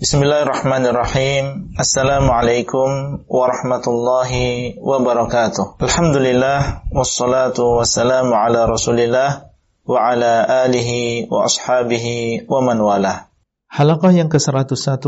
Bismillahirrahmanirrahim. Assalamualaikum warahmatullahi wabarakatuh. Alhamdulillah wassalatu wassalamu ala Rasulillah wa ala alihi wa ashabihi wa man walah. Halaqah yang ke-101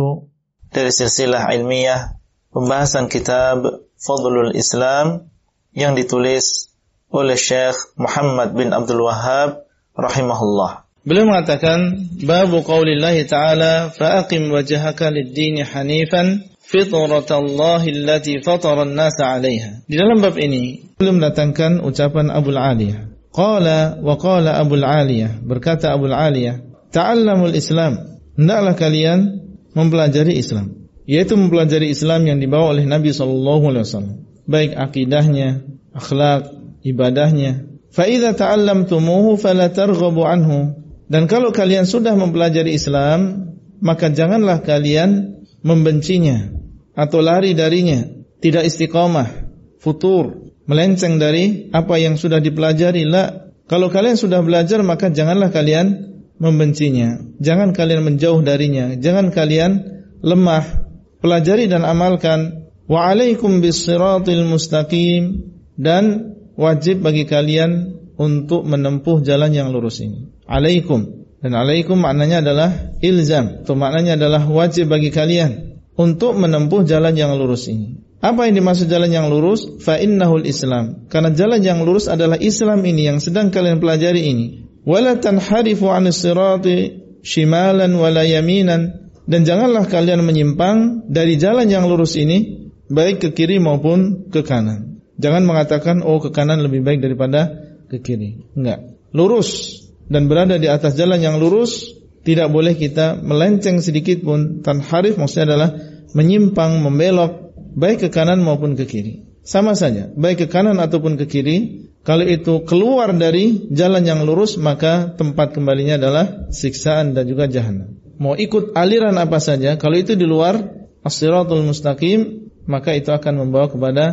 dari silsilah ilmiah pembahasan kitab Fadlul Islam yang ditulis oleh Syekh Muhammad bin Abdul Wahhab rahimahullah. Beliau mengatakan babu qaulillahi ta'ala fa'aqim wajhaka lid-din hanifan fitratallahi allati fatara an-nasa 'alayha. Di dalam bab ini beliau mendatangkan ucapan Abu Aliyah. Qala wa qala Abu Aliyah berkata Abu Aliyah, "Ta'allamul Islam." Hendaklah kalian mempelajari Islam, yaitu mempelajari Islam yang dibawa oleh Nabi sallallahu alaihi wasallam, baik akidahnya, akhlak, ibadahnya. Fa idza ta'allamtumuhu fala targhabu anhu dan kalau kalian sudah mempelajari Islam, maka janganlah kalian membencinya atau lari darinya, tidak istiqamah, futur, melenceng dari apa yang sudah dipelajari. La, kalau kalian sudah belajar maka janganlah kalian membencinya. Jangan kalian menjauh darinya, jangan kalian lemah. Pelajari dan amalkan. Wa alaikum bisiratil mustaqim dan wajib bagi kalian untuk menempuh jalan yang lurus ini alaikum dan alaikum maknanya adalah ilzam atau maknanya adalah wajib bagi kalian untuk menempuh jalan yang lurus ini. Apa yang dimaksud jalan yang lurus? Fa innahul Islam. Karena jalan yang lurus adalah Islam ini yang sedang kalian pelajari ini. Wala tanharifu 'anis sirati shimalan wala yaminan dan janganlah kalian menyimpang dari jalan yang lurus ini baik ke kiri maupun ke kanan. Jangan mengatakan oh ke kanan lebih baik daripada ke kiri. Enggak. Lurus dan berada di atas jalan yang lurus, tidak boleh kita melenceng sedikit pun. Tanharif maksudnya adalah menyimpang, membelok, baik ke kanan maupun ke kiri. Sama saja, baik ke kanan ataupun ke kiri, kalau itu keluar dari jalan yang lurus, maka tempat kembalinya adalah siksaan dan juga jahanam. Mau ikut aliran apa saja, kalau itu di luar as-siratul mustaqim, maka itu akan membawa kepada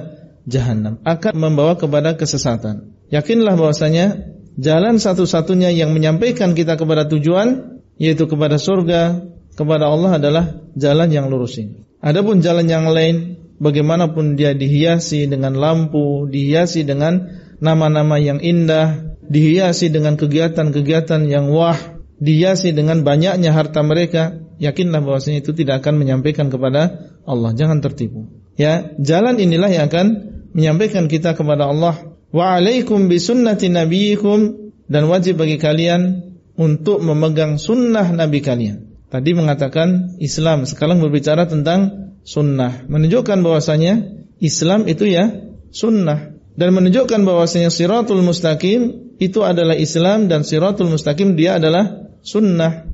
jahanam, akan membawa kepada kesesatan. Yakinlah bahwasanya jalan satu-satunya yang menyampaikan kita kepada tujuan yaitu kepada surga, kepada Allah adalah jalan yang lurus ini. Adapun jalan yang lain bagaimanapun dia dihiasi dengan lampu, dihiasi dengan nama-nama yang indah, dihiasi dengan kegiatan-kegiatan yang wah, dihiasi dengan banyaknya harta mereka, yakinlah bahwasanya itu tidak akan menyampaikan kepada Allah. Jangan tertipu. Ya, jalan inilah yang akan menyampaikan kita kepada Allah Wa alaikum bisunnati nabiyikum dan wajib bagi kalian untuk memegang sunnah nabi kalian. Tadi mengatakan Islam, sekarang berbicara tentang sunnah. Menunjukkan bahwasanya Islam itu ya sunnah dan menunjukkan bahwasanya siratul mustaqim itu adalah Islam dan siratul mustaqim dia adalah sunnah.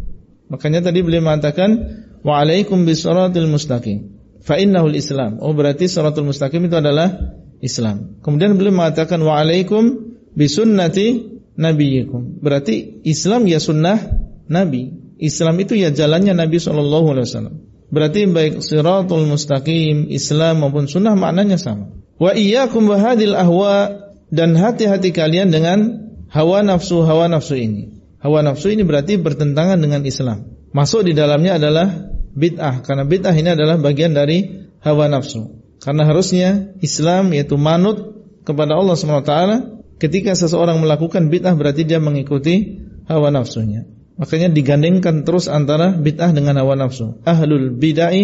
Makanya tadi beliau mengatakan wa alaikum bisiratil mustaqim. Fa innahul Islam. Oh berarti siratul mustaqim itu adalah Islam. Kemudian beliau mengatakan wa alaikum bisunnati nabiyikum. Berarti Islam ya sunnah nabi. Islam itu ya jalannya Nabi sallallahu alaihi wasallam. Berarti baik siratul mustaqim, Islam maupun sunnah maknanya sama. Wa iyyakum bahadil ahwa dan hati-hati kalian dengan hawa nafsu hawa nafsu ini. Hawa nafsu ini berarti bertentangan dengan Islam. Masuk di dalamnya adalah bid'ah karena bid'ah ini adalah bagian dari hawa nafsu. Karena harusnya Islam yaitu manut kepada Allah SWT ketika seseorang melakukan bid'ah berarti dia mengikuti hawa nafsunya. Makanya digandengkan terus antara bid'ah dengan hawa nafsu. Ahlul bid'ah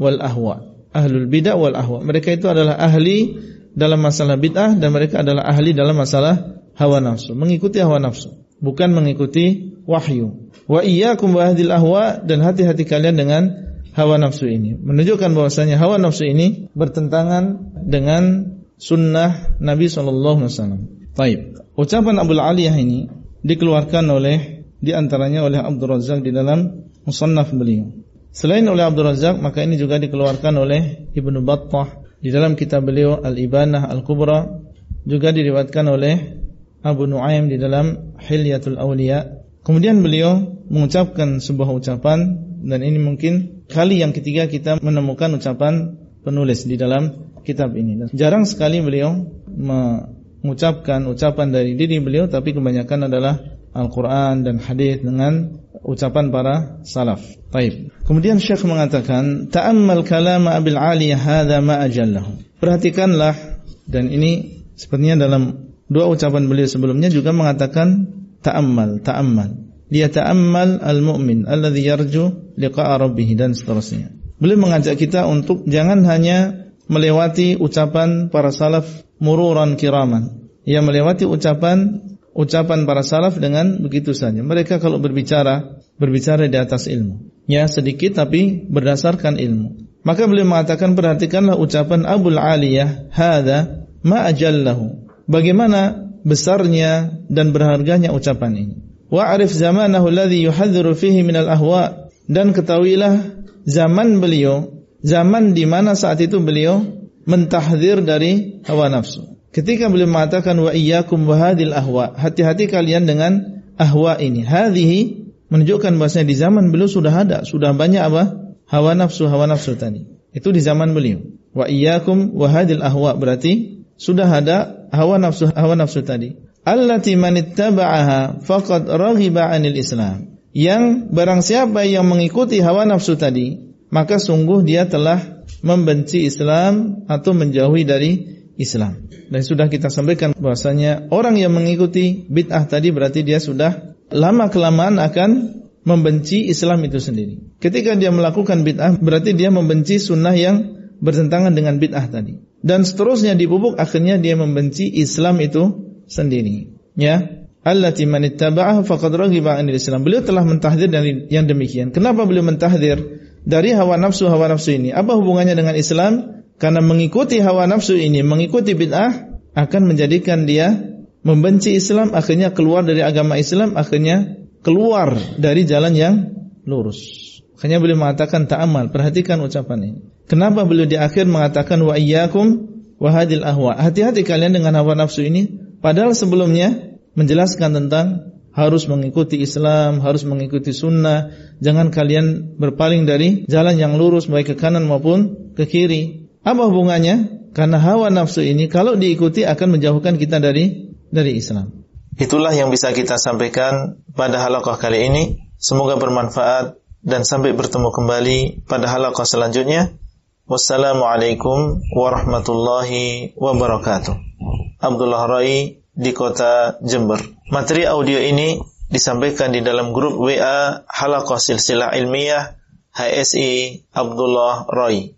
wal ahwa. Ahlul bid'ah wal ahwa. Mereka itu adalah ahli dalam masalah bid'ah dan mereka adalah ahli dalam masalah hawa nafsu. Mengikuti hawa nafsu, bukan mengikuti wahyu. Wa iyyakum wa ahwa dan hati-hati kalian dengan hawa nafsu ini. Menunjukkan bahwasanya hawa nafsu ini bertentangan dengan sunnah Nabi sallallahu alaihi wasallam. Baik. Ucapan Abu Aliyah ini dikeluarkan oleh di antaranya oleh Abdul Razak di dalam musannaf beliau. Selain oleh Abdul Razak, maka ini juga dikeluarkan oleh Ibnu Battah di dalam kitab beliau Al-Ibanah Al-Kubra, juga diriwayatkan oleh Abu Nuaim di dalam Hilyatul Auliya. Kemudian beliau mengucapkan sebuah ucapan dan ini mungkin kali yang ketiga kita menemukan ucapan penulis di dalam kitab ini. Dan jarang sekali beliau mengucapkan ucapan dari diri beliau tapi kebanyakan adalah Al-Qur'an dan hadis dengan ucapan para salaf. Baik. Kemudian Syekh mengatakan, "Ta'ammal kalam Abil Aliyah hadza ma ajallahu." Perhatikanlah dan ini sepertinya dalam dua ucapan beliau sebelumnya juga mengatakan ta'ammal, ta'ammal. Dia ta'ammal al-mu'min alladhi yarju liqa'a rabbih dan seterusnya. Beliau mengajak kita untuk jangan hanya melewati ucapan para salaf mururan kiraman. Ia melewati ucapan ucapan para salaf dengan begitu saja. Mereka kalau berbicara, berbicara di atas ilmu. Ya sedikit tapi berdasarkan ilmu. Maka beliau mengatakan perhatikanlah ucapan Abul Aliyah, hada ma ajallahu. Bagaimana besarnya dan berharganya ucapan ini. Wa'rif zamanahu alladhi yuhadziru fihi minal ahwa dan ketahuilah zaman beliau, zaman di mana saat itu beliau mentahdir dari hawa nafsu. Ketika beliau mengatakan wa iyyakum wa hadil ahwa, hati-hati kalian dengan ahwa ini. Hadhihi menunjukkan bahwasanya di zaman beliau sudah ada, sudah banyak apa? Hawa nafsu, hawa nafsu tadi. Itu di zaman beliau. Wa iyyakum wa hadil ahwa berarti sudah ada hawa nafsu, hawa nafsu tadi. Allati manittaba'aha faqad raghiba 'anil Islam. Yang barang siapa yang mengikuti hawa nafsu tadi, maka sungguh dia telah membenci Islam atau menjauhi dari Islam. Dan sudah kita sampaikan bahwasanya orang yang mengikuti bid'ah tadi berarti dia sudah lama kelamaan akan membenci Islam itu sendiri. Ketika dia melakukan bid'ah berarti dia membenci sunnah yang bertentangan dengan bid'ah tadi. Dan seterusnya dibubuk akhirnya dia membenci Islam itu sendiri. Ya, allati man ittaba'ahu faqad raghiba 'anil Islam. Beliau telah mentahdir dari yang demikian. Kenapa beliau mentahdir dari hawa nafsu hawa nafsu ini? Apa hubungannya dengan Islam? Karena mengikuti hawa nafsu ini, mengikuti bid'ah akan menjadikan dia membenci Islam, akhirnya keluar dari agama Islam, akhirnya keluar dari jalan yang lurus. Akhirnya beliau mengatakan ta'amal, perhatikan ucapan ini. Kenapa beliau di akhir mengatakan wa iyyakum wa hadil ahwa. Hati-hati kalian dengan hawa nafsu ini, padahal sebelumnya menjelaskan tentang harus mengikuti Islam, harus mengikuti sunnah, jangan kalian berpaling dari jalan yang lurus baik ke kanan maupun ke kiri. Apa hubungannya? Karena hawa nafsu ini kalau diikuti akan menjauhkan kita dari dari Islam. Itulah yang bisa kita sampaikan pada halaqah kali ini. Semoga bermanfaat dan sampai bertemu kembali pada halaqah selanjutnya. Wassalamualaikum warahmatullahi wabarakatuh. Abdullah Rai di kota Jember. Materi audio ini disampaikan di dalam grup WA Halaqah Silsilah Ilmiah HSI Abdullah Rai.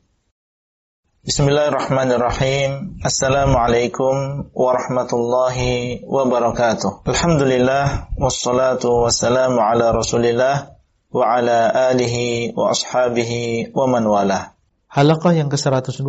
Bismillahirrahmanirrahim. Assalamualaikum warahmatullahi wabarakatuh. Alhamdulillah wassalatu wassalamu ala Rasulillah wa ala alihi wa ashabihi wa man wala. Halaqah yang ke-102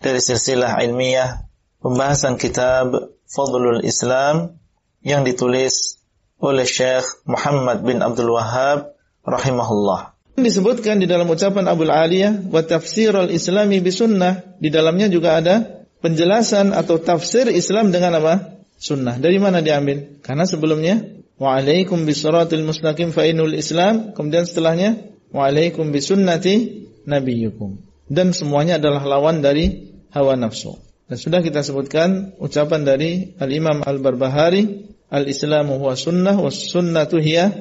dari silsilah ilmiah pembahasan kitab Fadlul Islam yang ditulis oleh Syekh Muhammad bin Abdul Wahhab rahimahullah disebutkan di dalam ucapan Abu Aliyah wa tafsir al-islami bisunnah di dalamnya juga ada penjelasan atau tafsir Islam dengan apa? Sunnah. Dari mana diambil? Karena sebelumnya wa alaikum bisiratil mustaqim fa inul islam, kemudian setelahnya wa alaikum bisunnati nabiyyukum. Dan semuanya adalah lawan dari hawa nafsu. Dan sudah kita sebutkan ucapan dari Al-Imam Al-Barbahari, Al-Islamu huwa sunnah was sunnatu hiya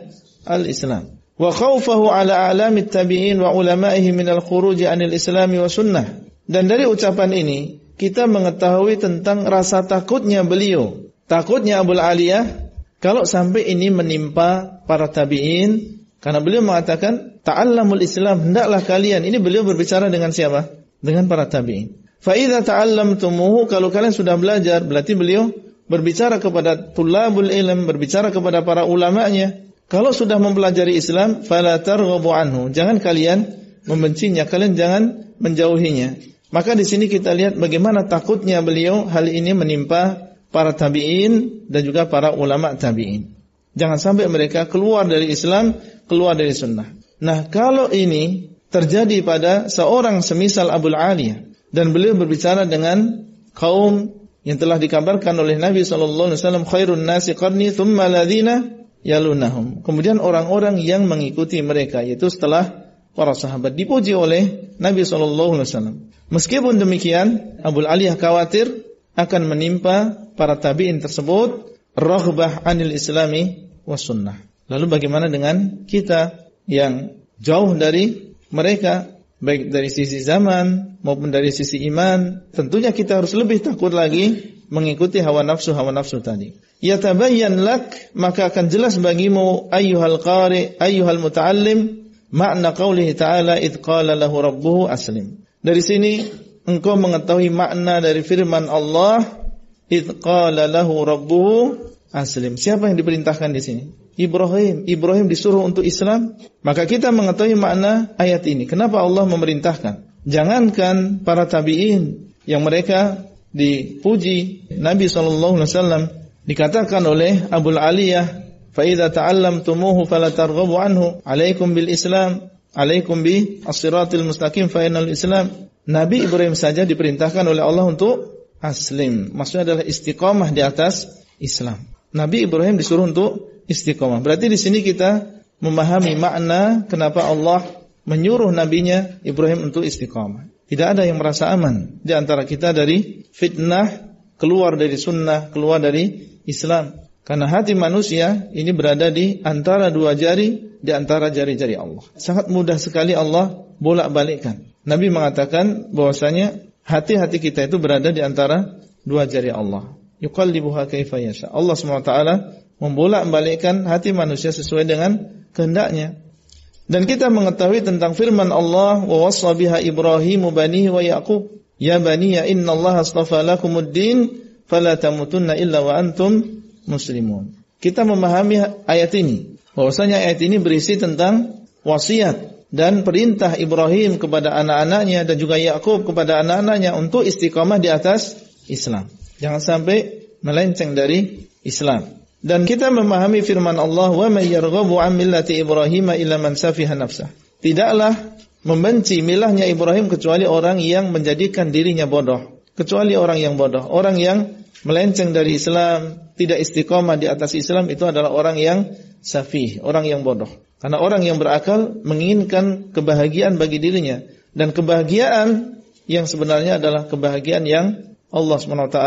al-Islam wa khawfahu ala alami tabi'in wa ulama'ihi min al-khuruj anil islami wa sunnah. Dan dari ucapan ini kita mengetahui tentang rasa takutnya beliau. Takutnya Abu Aliyah kalau sampai ini menimpa para tabi'in karena beliau mengatakan ta'allamul Islam hendaklah kalian ini beliau berbicara dengan siapa? Dengan para tabi'in. Fa idza ta'allamtumuhu kalau kalian sudah belajar berarti beliau berbicara kepada tulabul ilm, berbicara kepada para ulamanya kalau sudah mempelajari Islam, fala targhabu anhu. Jangan kalian membencinya, kalian jangan menjauhinya. Maka di sini kita lihat bagaimana takutnya beliau hal ini menimpa para tabi'in dan juga para ulama tabi'in. Jangan sampai mereka keluar dari Islam, keluar dari sunnah. Nah, kalau ini terjadi pada seorang semisal Abu Aliyah dan beliau berbicara dengan kaum yang telah dikabarkan oleh Nabi sallallahu alaihi wasallam khairun nasi qarni thumma ladina yalunahum. Kemudian orang-orang yang mengikuti mereka yaitu setelah para sahabat dipuji oleh Nabi sallallahu alaihi wasallam. Meskipun demikian, Abu Aliyah khawatir akan menimpa para tabi'in tersebut raghbah anil islami was sunnah. Lalu bagaimana dengan kita yang jauh dari mereka baik dari sisi zaman maupun dari sisi iman, tentunya kita harus lebih takut lagi mengikuti hawa nafsu hawa nafsu tadi. Ya tabayyan lak maka akan jelas bagimu ayyuhal qari ayyuhal muta'allim makna qaulihi ta'ala id qala lahu rabbuhu aslim. Dari sini engkau mengetahui makna dari firman Allah id qala lahu rabbuhu aslim. Siapa yang diperintahkan di sini? Ibrahim. Ibrahim disuruh untuk Islam. Maka kita mengetahui makna ayat ini. Kenapa Allah memerintahkan? Jangankan para tabi'in yang mereka dipuji Nabi SAW dikatakan oleh Abu Aliyah فَإِذَا تَعَلَّمْتُمُوهُ فَلَا تَرْغَبُوا عَنْهُ عَلَيْكُمْ بِالْإِسْلَامِ عَلَيْكُمْ بِالصِّرَاطِ الْمُسْتَقِيمِ فَإِنَّ الْإِسْلَامِ Nabi Ibrahim saja diperintahkan oleh Allah untuk aslim. Maksudnya adalah istiqamah di atas Islam. Nabi Ibrahim disuruh untuk istiqomah. Berarti di sini kita memahami makna kenapa Allah menyuruh nabinya Ibrahim untuk istiqomah. Tidak ada yang merasa aman di antara kita dari fitnah, keluar dari sunnah, keluar dari Islam. Karena hati manusia ini berada di antara dua jari, di antara jari-jari Allah. Sangat mudah sekali Allah bolak-balikkan. Nabi mengatakan bahwasanya hati-hati kita itu berada di antara dua jari Allah. Yuqallibuha kaifa yasha. Allah SWT membolak-balikkan hati manusia sesuai dengan kehendaknya. Dan kita mengetahui tentang firman Allah wa wassa biha Ibrahim banihi wa Yaqub ya bani ya inna Allah astafa lakumud din fala tamutunna illa wa antum muslimun. Kita memahami ayat ini bahwasanya ayat ini berisi tentang wasiat dan perintah Ibrahim kepada anak-anaknya dan juga Yakub kepada anak-anaknya untuk istiqamah di atas Islam. Jangan sampai melenceng dari Islam. Dan kita memahami firman Allah, "Wa may yarghabu 'an millati Ibrahim illa man safiha nafsah." Tidaklah membenci milahnya Ibrahim kecuali orang yang menjadikan dirinya bodoh, kecuali orang yang bodoh, orang yang melenceng dari Islam, tidak istiqomah di atas Islam itu adalah orang yang safih, orang yang bodoh. Karena orang yang berakal menginginkan kebahagiaan bagi dirinya dan kebahagiaan yang sebenarnya adalah kebahagiaan yang Allah SWT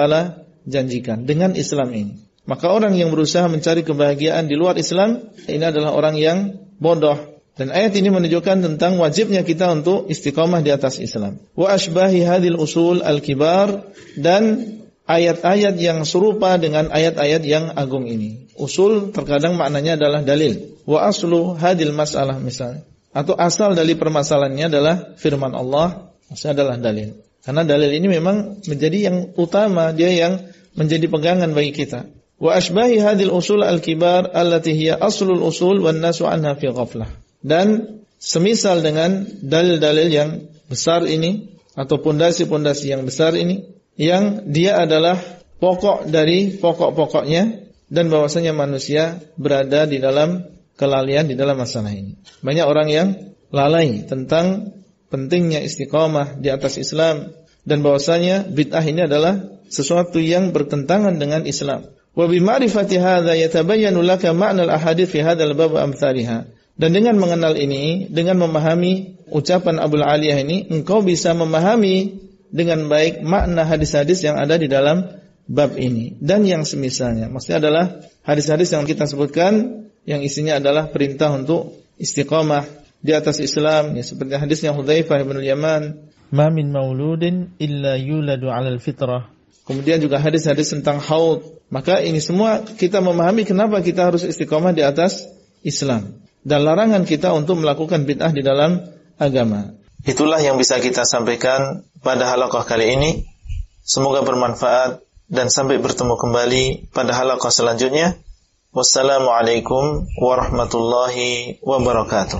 janjikan dengan Islam ini. Maka orang yang berusaha mencari kebahagiaan di luar Islam ini adalah orang yang bodoh. Dan ayat ini menunjukkan tentang wajibnya kita untuk istiqamah di atas Islam. Wa ashbahi hadil usul al-kibar dan ayat-ayat yang serupa dengan ayat-ayat yang agung ini. Usul terkadang maknanya adalah dalil. Wa aslu hadil masalah misalnya. Atau asal dari permasalahannya adalah firman Allah, maksudnya adalah dalil. Karena dalil ini memang menjadi yang utama, dia yang menjadi pegangan bagi kita. Wa ashbahi hadil usul al-kibar allati hiya aslul usul wan nasu anha fi ghaflah. Dan semisal dengan dalil-dalil yang besar ini atau pondasi-pondasi yang besar ini yang dia adalah pokok dari pokok-pokoknya dan bahwasanya manusia berada di dalam kelalaian di dalam masalah ini. Banyak orang yang lalai tentang pentingnya istiqamah di atas Islam dan bahwasanya bid'ah ini adalah sesuatu yang bertentangan dengan Islam. Fi. Dan dengan mengenal ini, dengan memahami ucapan Abu Aliyah ini, engkau bisa memahami dengan baik makna hadis-hadis yang ada di dalam bab ini dan yang semisalnya. Maksudnya adalah hadis-hadis yang kita sebutkan yang isinya adalah perintah untuk istiqamah di atas Islam ya seperti hadisnya Hudzaifah bin Yaman, "Ma min mauludin illa yuladu 'alal fitrah." Kemudian juga hadis-hadis tentang haud. Maka ini semua kita memahami kenapa kita harus istiqomah di atas Islam. Dan larangan kita untuk melakukan bid'ah di dalam agama. Itulah yang bisa kita sampaikan pada halaqah kali ini. Semoga bermanfaat dan sampai bertemu kembali pada halaqah selanjutnya. Wassalamualaikum warahmatullahi wabarakatuh.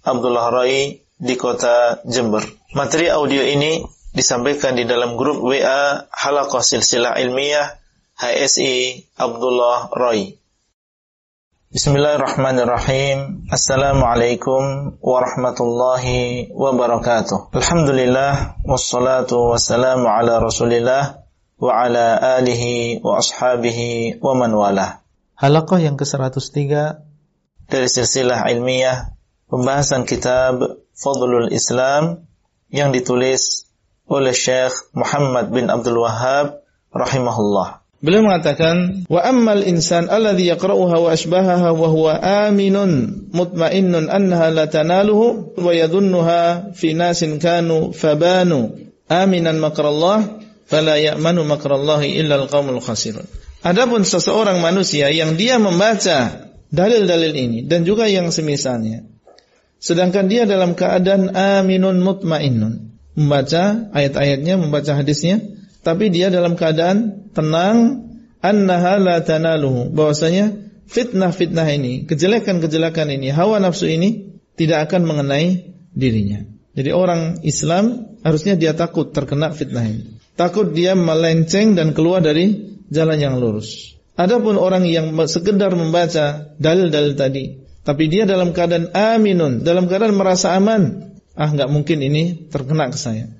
Abdullah Rai di kota Jember. Materi audio ini disampaikan di dalam grup WA Halaqah Silsilah Ilmiah HSI Abdullah Roy. Bismillahirrahmanirrahim. Assalamualaikum warahmatullahi wabarakatuh. Alhamdulillah wassalatu wassalamu ala Rasulillah wa ala alihi wa ashabihi wa man walah. Halaqah yang ke-103 dari silsilah ilmiah pembahasan kitab Fadlul Islam yang ditulis oleh Syekh Muhammad bin Abdul Wahab rahimahullah. Beliau mengatakan, "Wa ammal insan alladhi yaqra'uha wa ashbahaha wa huwa aminun mutmainnun annaha la tanaluhu wa yadhunnuha fi nasin kanu fabanu aminan makrallah fala ya'manu makrallahi illa al-qaumul khasirun." Adapun seseorang manusia yang dia membaca dalil-dalil ini dan juga yang semisalnya sedangkan dia dalam keadaan aminun mutmainnun membaca ayat-ayatnya, membaca hadisnya tapi dia dalam keadaan tenang annaha la tanaluhu bahwasanya fitnah-fitnah ini, kejelekan-kejelekan ini, hawa nafsu ini tidak akan mengenai dirinya. Jadi orang Islam harusnya dia takut terkena fitnah ini. Takut dia melenceng dan keluar dari jalan yang lurus. Adapun orang yang sekedar membaca dalil-dalil tadi, tapi dia dalam keadaan aminun, dalam keadaan merasa aman, ah nggak mungkin ini terkena ke saya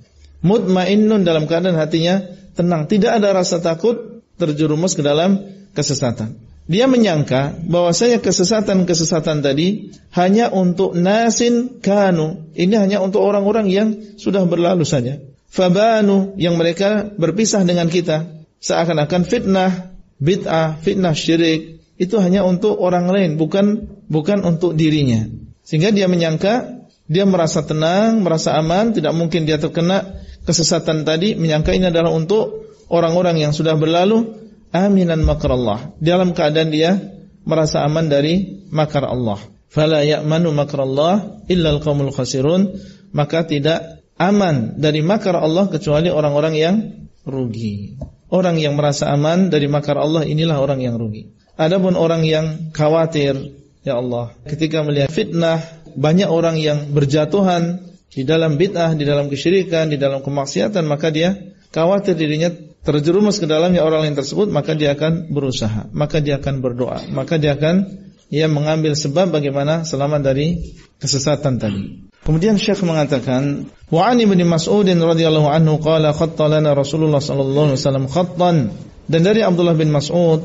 mutmainnun dalam keadaan hatinya tenang, tidak ada rasa takut terjerumus ke dalam kesesatan. Dia menyangka bahwasanya kesesatan-kesesatan tadi hanya untuk nasin kanu. Ini hanya untuk orang-orang yang sudah berlalu saja. Fabanu yang mereka berpisah dengan kita. Seakan-akan fitnah, bid'ah, fitnah syirik itu hanya untuk orang lain, bukan bukan untuk dirinya. Sehingga dia menyangka dia merasa tenang, merasa aman, tidak mungkin dia terkena kesesatan tadi menyangka ini adalah untuk orang-orang yang sudah berlalu. Aminan makrallah dalam keadaan dia merasa aman dari makar Allah. Fala ya'manu makrallah illa alqaumul khasirun. Maka tidak aman dari makar Allah kecuali orang-orang yang rugi. Orang yang merasa aman dari makar Allah inilah orang yang rugi. Adapun orang yang khawatir ya Allah ketika melihat fitnah banyak orang yang berjatuhan di dalam bid'ah, di dalam kesyirikan, di dalam kemaksiatan, maka dia khawatir dirinya terjerumus ke dalamnya orang lain tersebut, maka dia akan berusaha, maka dia akan berdoa, maka dia akan ia mengambil sebab bagaimana selamat dari kesesatan tadi. Kemudian Syekh mengatakan, "Wa 'an Ibnu Mas'ud radhiyallahu anhu qala khatta Rasulullah sallallahu alaihi wasallam khattan." Dan dari Abdullah bin Mas'ud,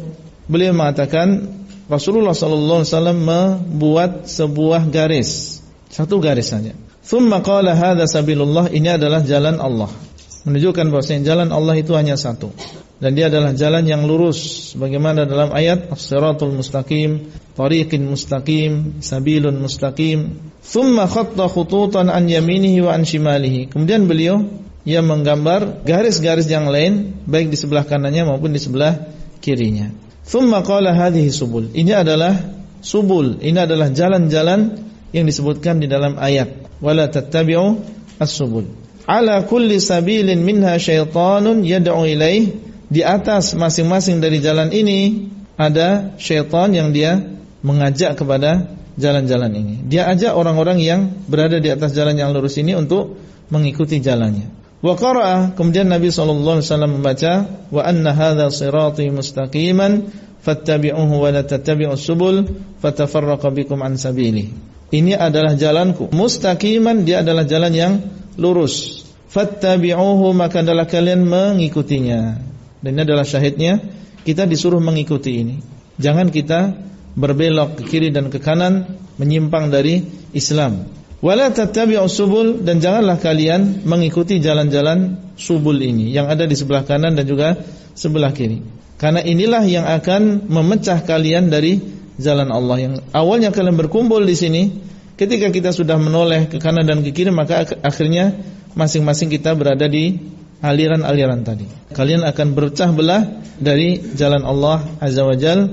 beliau mengatakan Rasulullah sallallahu alaihi wasallam membuat sebuah garis, satu garis saja. Thumma qala hadha sabilullah ini adalah jalan Allah. Menunjukkan bahwasanya jalan Allah itu hanya satu dan dia adalah jalan yang lurus bagaimana dalam ayat as-siratul mustaqim, tariqin mustaqim, sabilun mustaqim. Thumma khatta khututan an yaminihi wa an shimalihi. Kemudian beliau yang menggambar garis-garis yang lain baik di sebelah kanannya maupun di sebelah kirinya. Thumma qala hadhihi subul. Ini adalah subul, ini adalah jalan-jalan yang disebutkan di dalam ayat wala tattabi'u as-subul. Ala kulli sabilin minha syaitanun yad'u ilaih. Di atas masing-masing dari jalan ini ada syaitan yang dia mengajak kepada jalan-jalan ini. Dia ajak orang-orang yang berada di atas jalan yang lurus ini untuk mengikuti jalannya. Wa qara'a kemudian Nabi sallallahu alaihi wasallam membaca wa anna hadza sirati mustaqiman fattabi'uhu wa la tattabi'us subul fatafarraqa bikum an sabili. Ini adalah jalanku. Mustaqiman dia adalah jalan yang lurus. Fattabi'uhu maka adalah kalian mengikutinya. Dan ini adalah syahidnya kita disuruh mengikuti ini. Jangan kita berbelok ke kiri dan ke kanan menyimpang dari Islam. Wala tattabi'us subul dan janganlah kalian mengikuti jalan-jalan subul ini yang ada di sebelah kanan dan juga sebelah kiri. Karena inilah yang akan memecah kalian dari jalan Allah yang awalnya kalian berkumpul di sini ketika kita sudah menoleh ke kanan dan ke kiri maka akhirnya masing-masing kita berada di aliran-aliran tadi. Kalian akan bercah belah dari jalan Allah azza wajal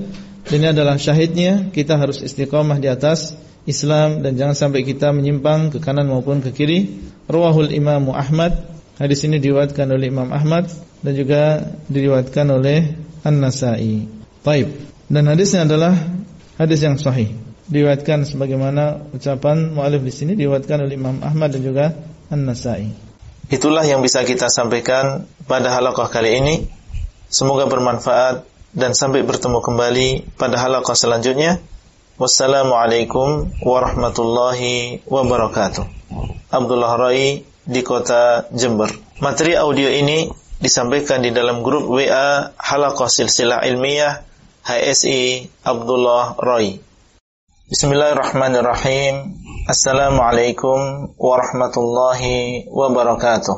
dan ini adalah syahidnya. Kita harus istiqamah di atas Islam dan jangan sampai kita menyimpang ke kanan maupun ke kiri rawahul Imam Ahmad hadis ini diriwayatkan oleh Imam Ahmad dan juga diriwayatkan oleh An-Nasa'i. Baik. Dan hadisnya adalah hadis yang sahih. Diriwayatkan sebagaimana ucapan mualif di sini diriwayatkan oleh Imam Ahmad dan juga An-Nasa'i. Itulah yang bisa kita sampaikan pada halaqah kali ini. Semoga bermanfaat dan sampai bertemu kembali pada halaqah selanjutnya. Wassalamualaikum warahmatullahi wabarakatuh. Abdullah Rai di kota Jember. Materi audio ini disampaikan di dalam grup WA Halakoh Silsilah Ilmiah HSI Abdullah Rai. Bismillahirrahmanirrahim. Assalamualaikum warahmatullahi wabarakatuh.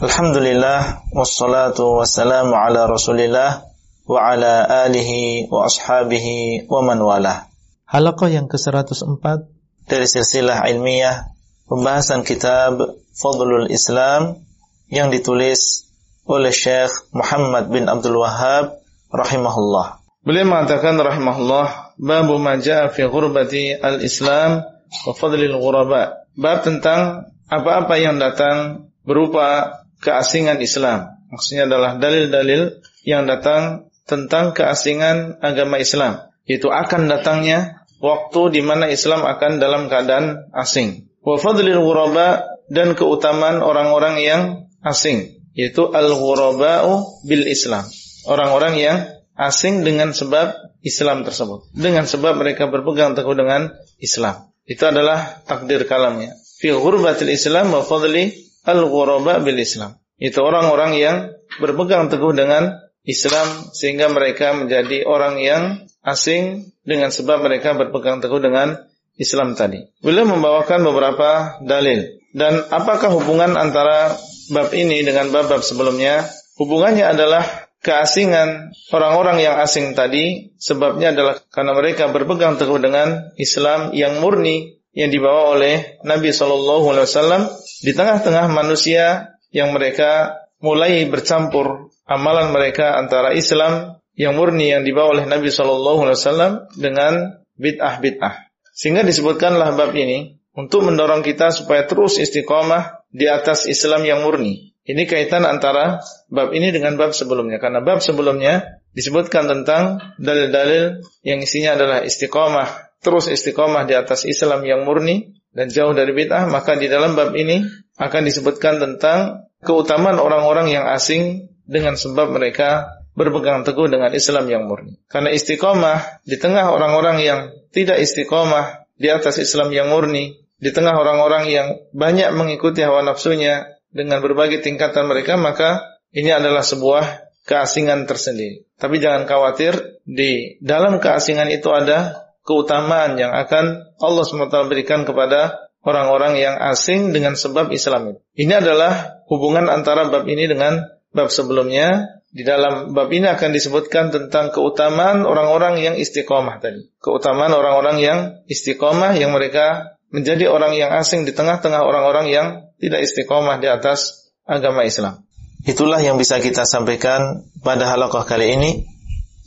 Alhamdulillah wassalatu wassalamu ala Rasulillah wa ala alihi wa ashabihi wa man walah. Halaqah yang ke-104 dari silsilah ilmiah pembahasan kitab Fadlul Islam yang ditulis oleh Syekh Muhammad bin Abdul Wahhab rahimahullah. Beliau mengatakan rahimahullah bab ma fi ghurbati al-Islam wa fadlil ghuraba. Bab tentang apa-apa yang datang berupa keasingan Islam. Maksudnya adalah dalil-dalil yang datang tentang keasingan agama Islam. Itu akan datangnya waktu di mana Islam akan dalam keadaan asing. Wa fadlil ghuraba dan keutamaan orang-orang yang asing, yaitu al-ghuraba'u bil Islam. Orang-orang yang asing dengan sebab Islam tersebut. Dengan sebab mereka berpegang teguh dengan Islam. Itu adalah takdir kalamnya. Fi ghurbatil Islam wa fadli al-ghuraba bil Islam. Itu orang-orang yang berpegang teguh dengan Islam sehingga mereka menjadi orang yang asing dengan sebab mereka berpegang teguh dengan Islam tadi. Beliau membawakan beberapa dalil. Dan apakah hubungan antara bab ini dengan bab-bab sebelumnya? Hubungannya adalah keasingan orang-orang yang asing tadi sebabnya adalah karena mereka berpegang teguh dengan Islam yang murni yang dibawa oleh Nabi Shallallahu Alaihi Wasallam di tengah-tengah manusia yang mereka mulai bercampur amalan mereka antara Islam yang murni yang dibawa oleh Nabi Shallallahu Alaihi Wasallam dengan bid'ah bid'ah. Sehingga disebutkanlah bab ini untuk mendorong kita supaya terus istiqomah di atas Islam yang murni. Ini kaitan antara bab ini dengan bab sebelumnya. Karena bab sebelumnya disebutkan tentang dalil-dalil yang isinya adalah istiqomah, terus istiqomah di atas Islam yang murni dan jauh dari bid'ah, maka di dalam bab ini akan disebutkan tentang keutamaan orang-orang yang asing dengan sebab mereka berpegang teguh dengan Islam yang murni. Karena istiqomah di tengah orang-orang yang tidak istiqomah di atas Islam yang murni, di tengah orang-orang yang banyak mengikuti hawa nafsunya dengan berbagai tingkatan mereka, maka ini adalah sebuah keasingan tersendiri. Tapi jangan khawatir, di dalam keasingan itu ada keutamaan yang akan Allah SWT berikan kepada orang-orang yang asing dengan sebab Islam itu. Ini adalah hubungan antara bab ini dengan bab sebelumnya di dalam bab ini akan disebutkan tentang keutamaan orang-orang yang istiqomah tadi. Keutamaan orang-orang yang istiqomah yang mereka menjadi orang yang asing di tengah-tengah orang-orang yang tidak istiqomah di atas agama Islam. Itulah yang bisa kita sampaikan pada halaqah kali ini.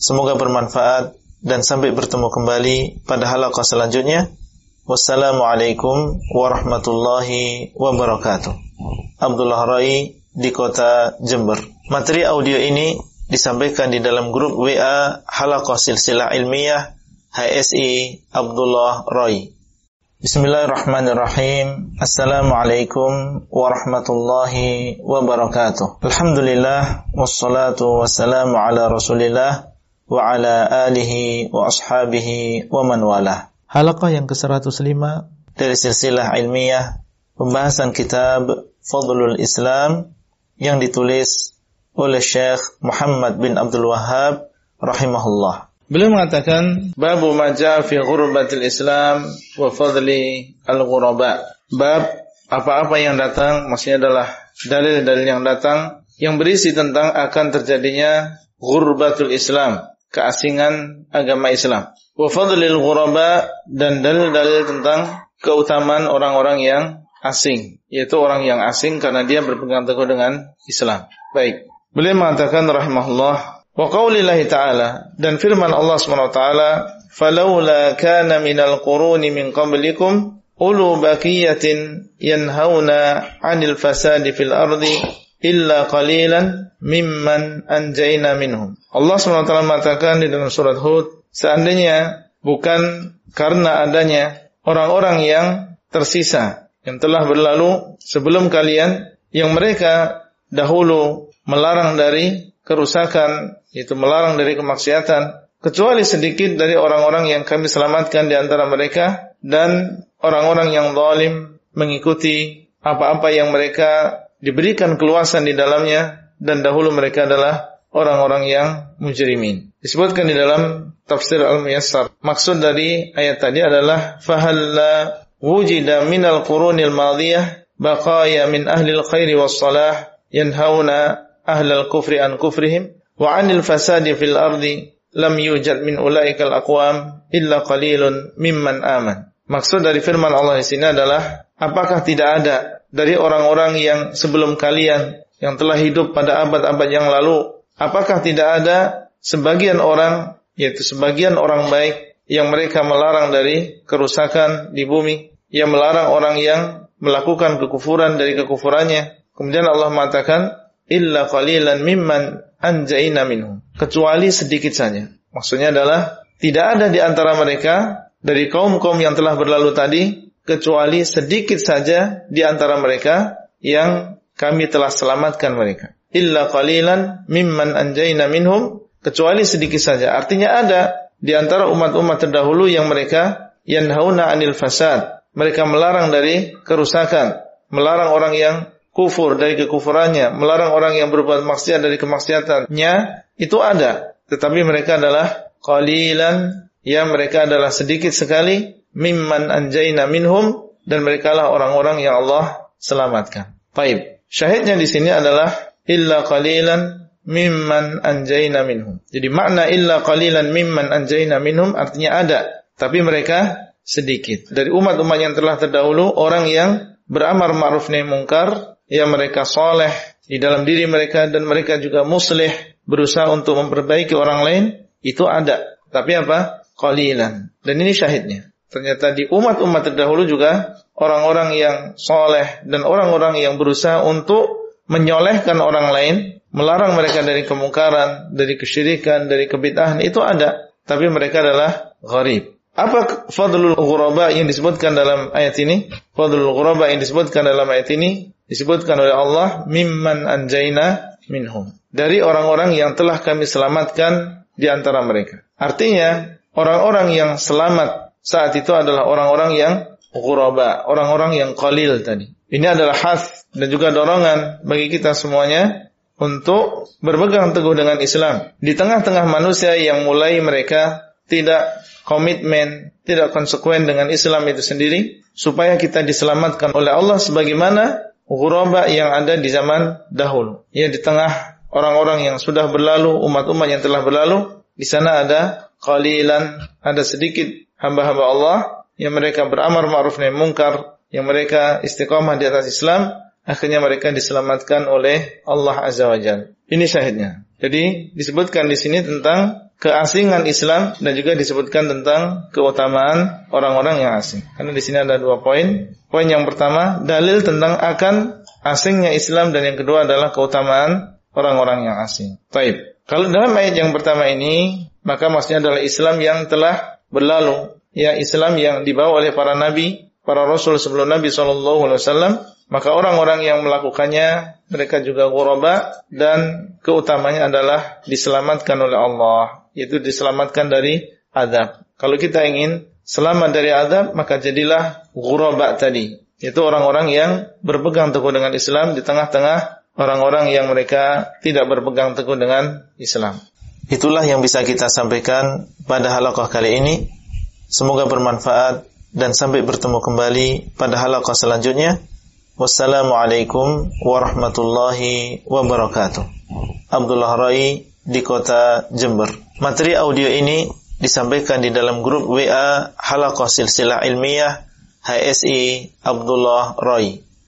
Semoga bermanfaat dan sampai bertemu kembali pada halaqah selanjutnya. Wassalamualaikum warahmatullahi wabarakatuh. Abdullah Rai di kota Jember. Materi audio ini disampaikan di dalam grup WA Halaqah Silsilah Ilmiah HSI Abdullah Roy. Bismillahirrahmanirrahim. Assalamualaikum warahmatullahi wabarakatuh. Alhamdulillah wassalatu wassalamu ala Rasulillah wa ala alihi wa ashabihi wa man walah. Halaqah yang ke-105 dari silsilah ilmiah pembahasan kitab Fadlul Islam yang ditulis oleh Syekh Muhammad bin Abdul Wahhab rahimahullah. Beliau mengatakan babu maja fi ghurbatil Islam wa fadli al-ghuraba. Bab apa-apa yang datang maksudnya adalah dalil-dalil yang datang yang berisi tentang akan terjadinya ghurbatul Islam, keasingan agama Islam. Wa fadlil ghuraba dan dalil-dalil tentang keutamaan orang-orang yang asing, yaitu orang yang asing karena dia berpegang teguh dengan Islam. Baik. Beliau mengatakan rahimahullah wa qaulillahi ta'ala dan firman Allah Subhanahu wa taala falaula kana minal quruni min qablikum ulu baqiyatin yanhauna 'anil fasadi fil ardi illa qalilan mimman anjayna minhum. Allah SWT mengatakan di dalam surat Hud, seandainya bukan karena adanya orang-orang yang tersisa yang telah berlalu sebelum kalian yang mereka dahulu melarang dari kerusakan, itu melarang dari kemaksiatan, kecuali sedikit dari orang-orang yang kami selamatkan di antara mereka dan orang-orang yang zalim mengikuti apa-apa yang mereka diberikan keluasan di dalamnya dan dahulu mereka adalah orang-orang yang mujrimin. Disebutkan di dalam tafsir Al-Muyassar. Maksud dari ayat tadi adalah fahalla wujida minal qurunil madiyah baqaya min ahli al-khairi was salah yanhauna al kufri an kufrihim wa 'anil fasadi fil ardi lam yujad min ulaikal aqwam illa qalilun mimman aman. Maksud dari firman Allah di sini adalah apakah tidak ada dari orang-orang yang sebelum kalian yang telah hidup pada abad-abad yang lalu, apakah tidak ada sebagian orang yaitu sebagian orang baik yang mereka melarang dari kerusakan di bumi, yang melarang orang yang melakukan kekufuran dari kekufurannya. Kemudian Allah mengatakan, illa qalilan mimman anjaina minhum. Kecuali sedikit saja. Maksudnya adalah tidak ada di antara mereka dari kaum-kaum yang telah berlalu tadi kecuali sedikit saja di antara mereka yang kami telah selamatkan mereka. Illa qalilan mimman anjaina minhum kecuali sedikit saja. Artinya ada di antara umat-umat terdahulu yang mereka yanhauna anil fasad. Mereka melarang dari kerusakan, melarang orang yang kufur dari kekufurannya, melarang orang yang berbuat maksiat dari kemaksiatannya, itu ada. Tetapi mereka adalah qalilan, ya mereka adalah sedikit sekali mimman anjaina minhum dan mereka lah orang-orang yang Allah selamatkan. Baik. Syahidnya di sini adalah illa qalilan mimman anjaina minhum. Jadi makna illa qalilan mimman anjaina minhum artinya ada, tapi mereka sedikit. Dari umat-umat yang telah terdahulu orang yang beramar ma'ruf nahi mungkar, yang mereka soleh di dalam diri mereka dan mereka juga muslih berusaha untuk memperbaiki orang lain itu ada. Tapi apa? Qalilan. Dan ini syahidnya. Ternyata di umat-umat terdahulu juga orang-orang yang soleh dan orang-orang yang berusaha untuk menyolehkan orang lain melarang mereka dari kemungkaran, dari kesyirikan, dari kebid'ahan itu ada, tapi mereka adalah gharib. Apa fadlul ghuraba yang disebutkan dalam ayat ini? Fadlul ghuraba yang disebutkan dalam ayat ini disebutkan oleh Allah mimman anjaina minhum. Dari orang-orang yang telah kami selamatkan di antara mereka. Artinya, orang-orang yang selamat saat itu adalah orang-orang yang ghuraba, orang-orang yang qalil tadi. Ini adalah has dan juga dorongan bagi kita semuanya untuk berpegang teguh dengan Islam. Di tengah-tengah manusia yang mulai mereka tidak komitmen, tidak konsekuen dengan Islam itu sendiri, supaya kita diselamatkan oleh Allah sebagaimana ghuraba yang ada di zaman dahulu. Ya di tengah orang-orang yang sudah berlalu, umat-umat yang telah berlalu, di sana ada qalilan, ada sedikit hamba-hamba Allah yang mereka beramar ma'ruf nahi mungkar, yang mereka istiqamah di atas Islam, akhirnya mereka diselamatkan oleh Allah Azza wa Jalla. Ini syahidnya. Jadi disebutkan di sini tentang keasingan Islam dan juga disebutkan tentang keutamaan orang-orang yang asing. Karena di sini ada dua poin. Poin yang pertama dalil tentang akan asingnya Islam dan yang kedua adalah keutamaan orang-orang yang asing. Taib. Kalau dalam ayat yang pertama ini maka maksudnya adalah Islam yang telah berlalu, ya Islam yang dibawa oleh para nabi, para rasul sebelum Nabi Shallallahu alaihi wasallam maka orang-orang yang melakukannya mereka juga ghuraba dan keutamanya adalah diselamatkan oleh Allah, yaitu diselamatkan dari azab. Kalau kita ingin selamat dari azab, maka jadilah ghuraba tadi, yaitu orang-orang yang berpegang teguh dengan Islam di tengah-tengah orang-orang yang mereka tidak berpegang teguh dengan Islam. Itulah yang bisa kita sampaikan pada halaqah kali ini. Semoga bermanfaat dan sampai bertemu kembali pada halaqah selanjutnya. Wassalamualaikum warahmatullahi wabarakatuh. Abdullah Rai di kota Jember. Materi audio ini disampaikan di dalam grup WA Halaqah Silsilah Ilmiah HSI Abdullah Rai.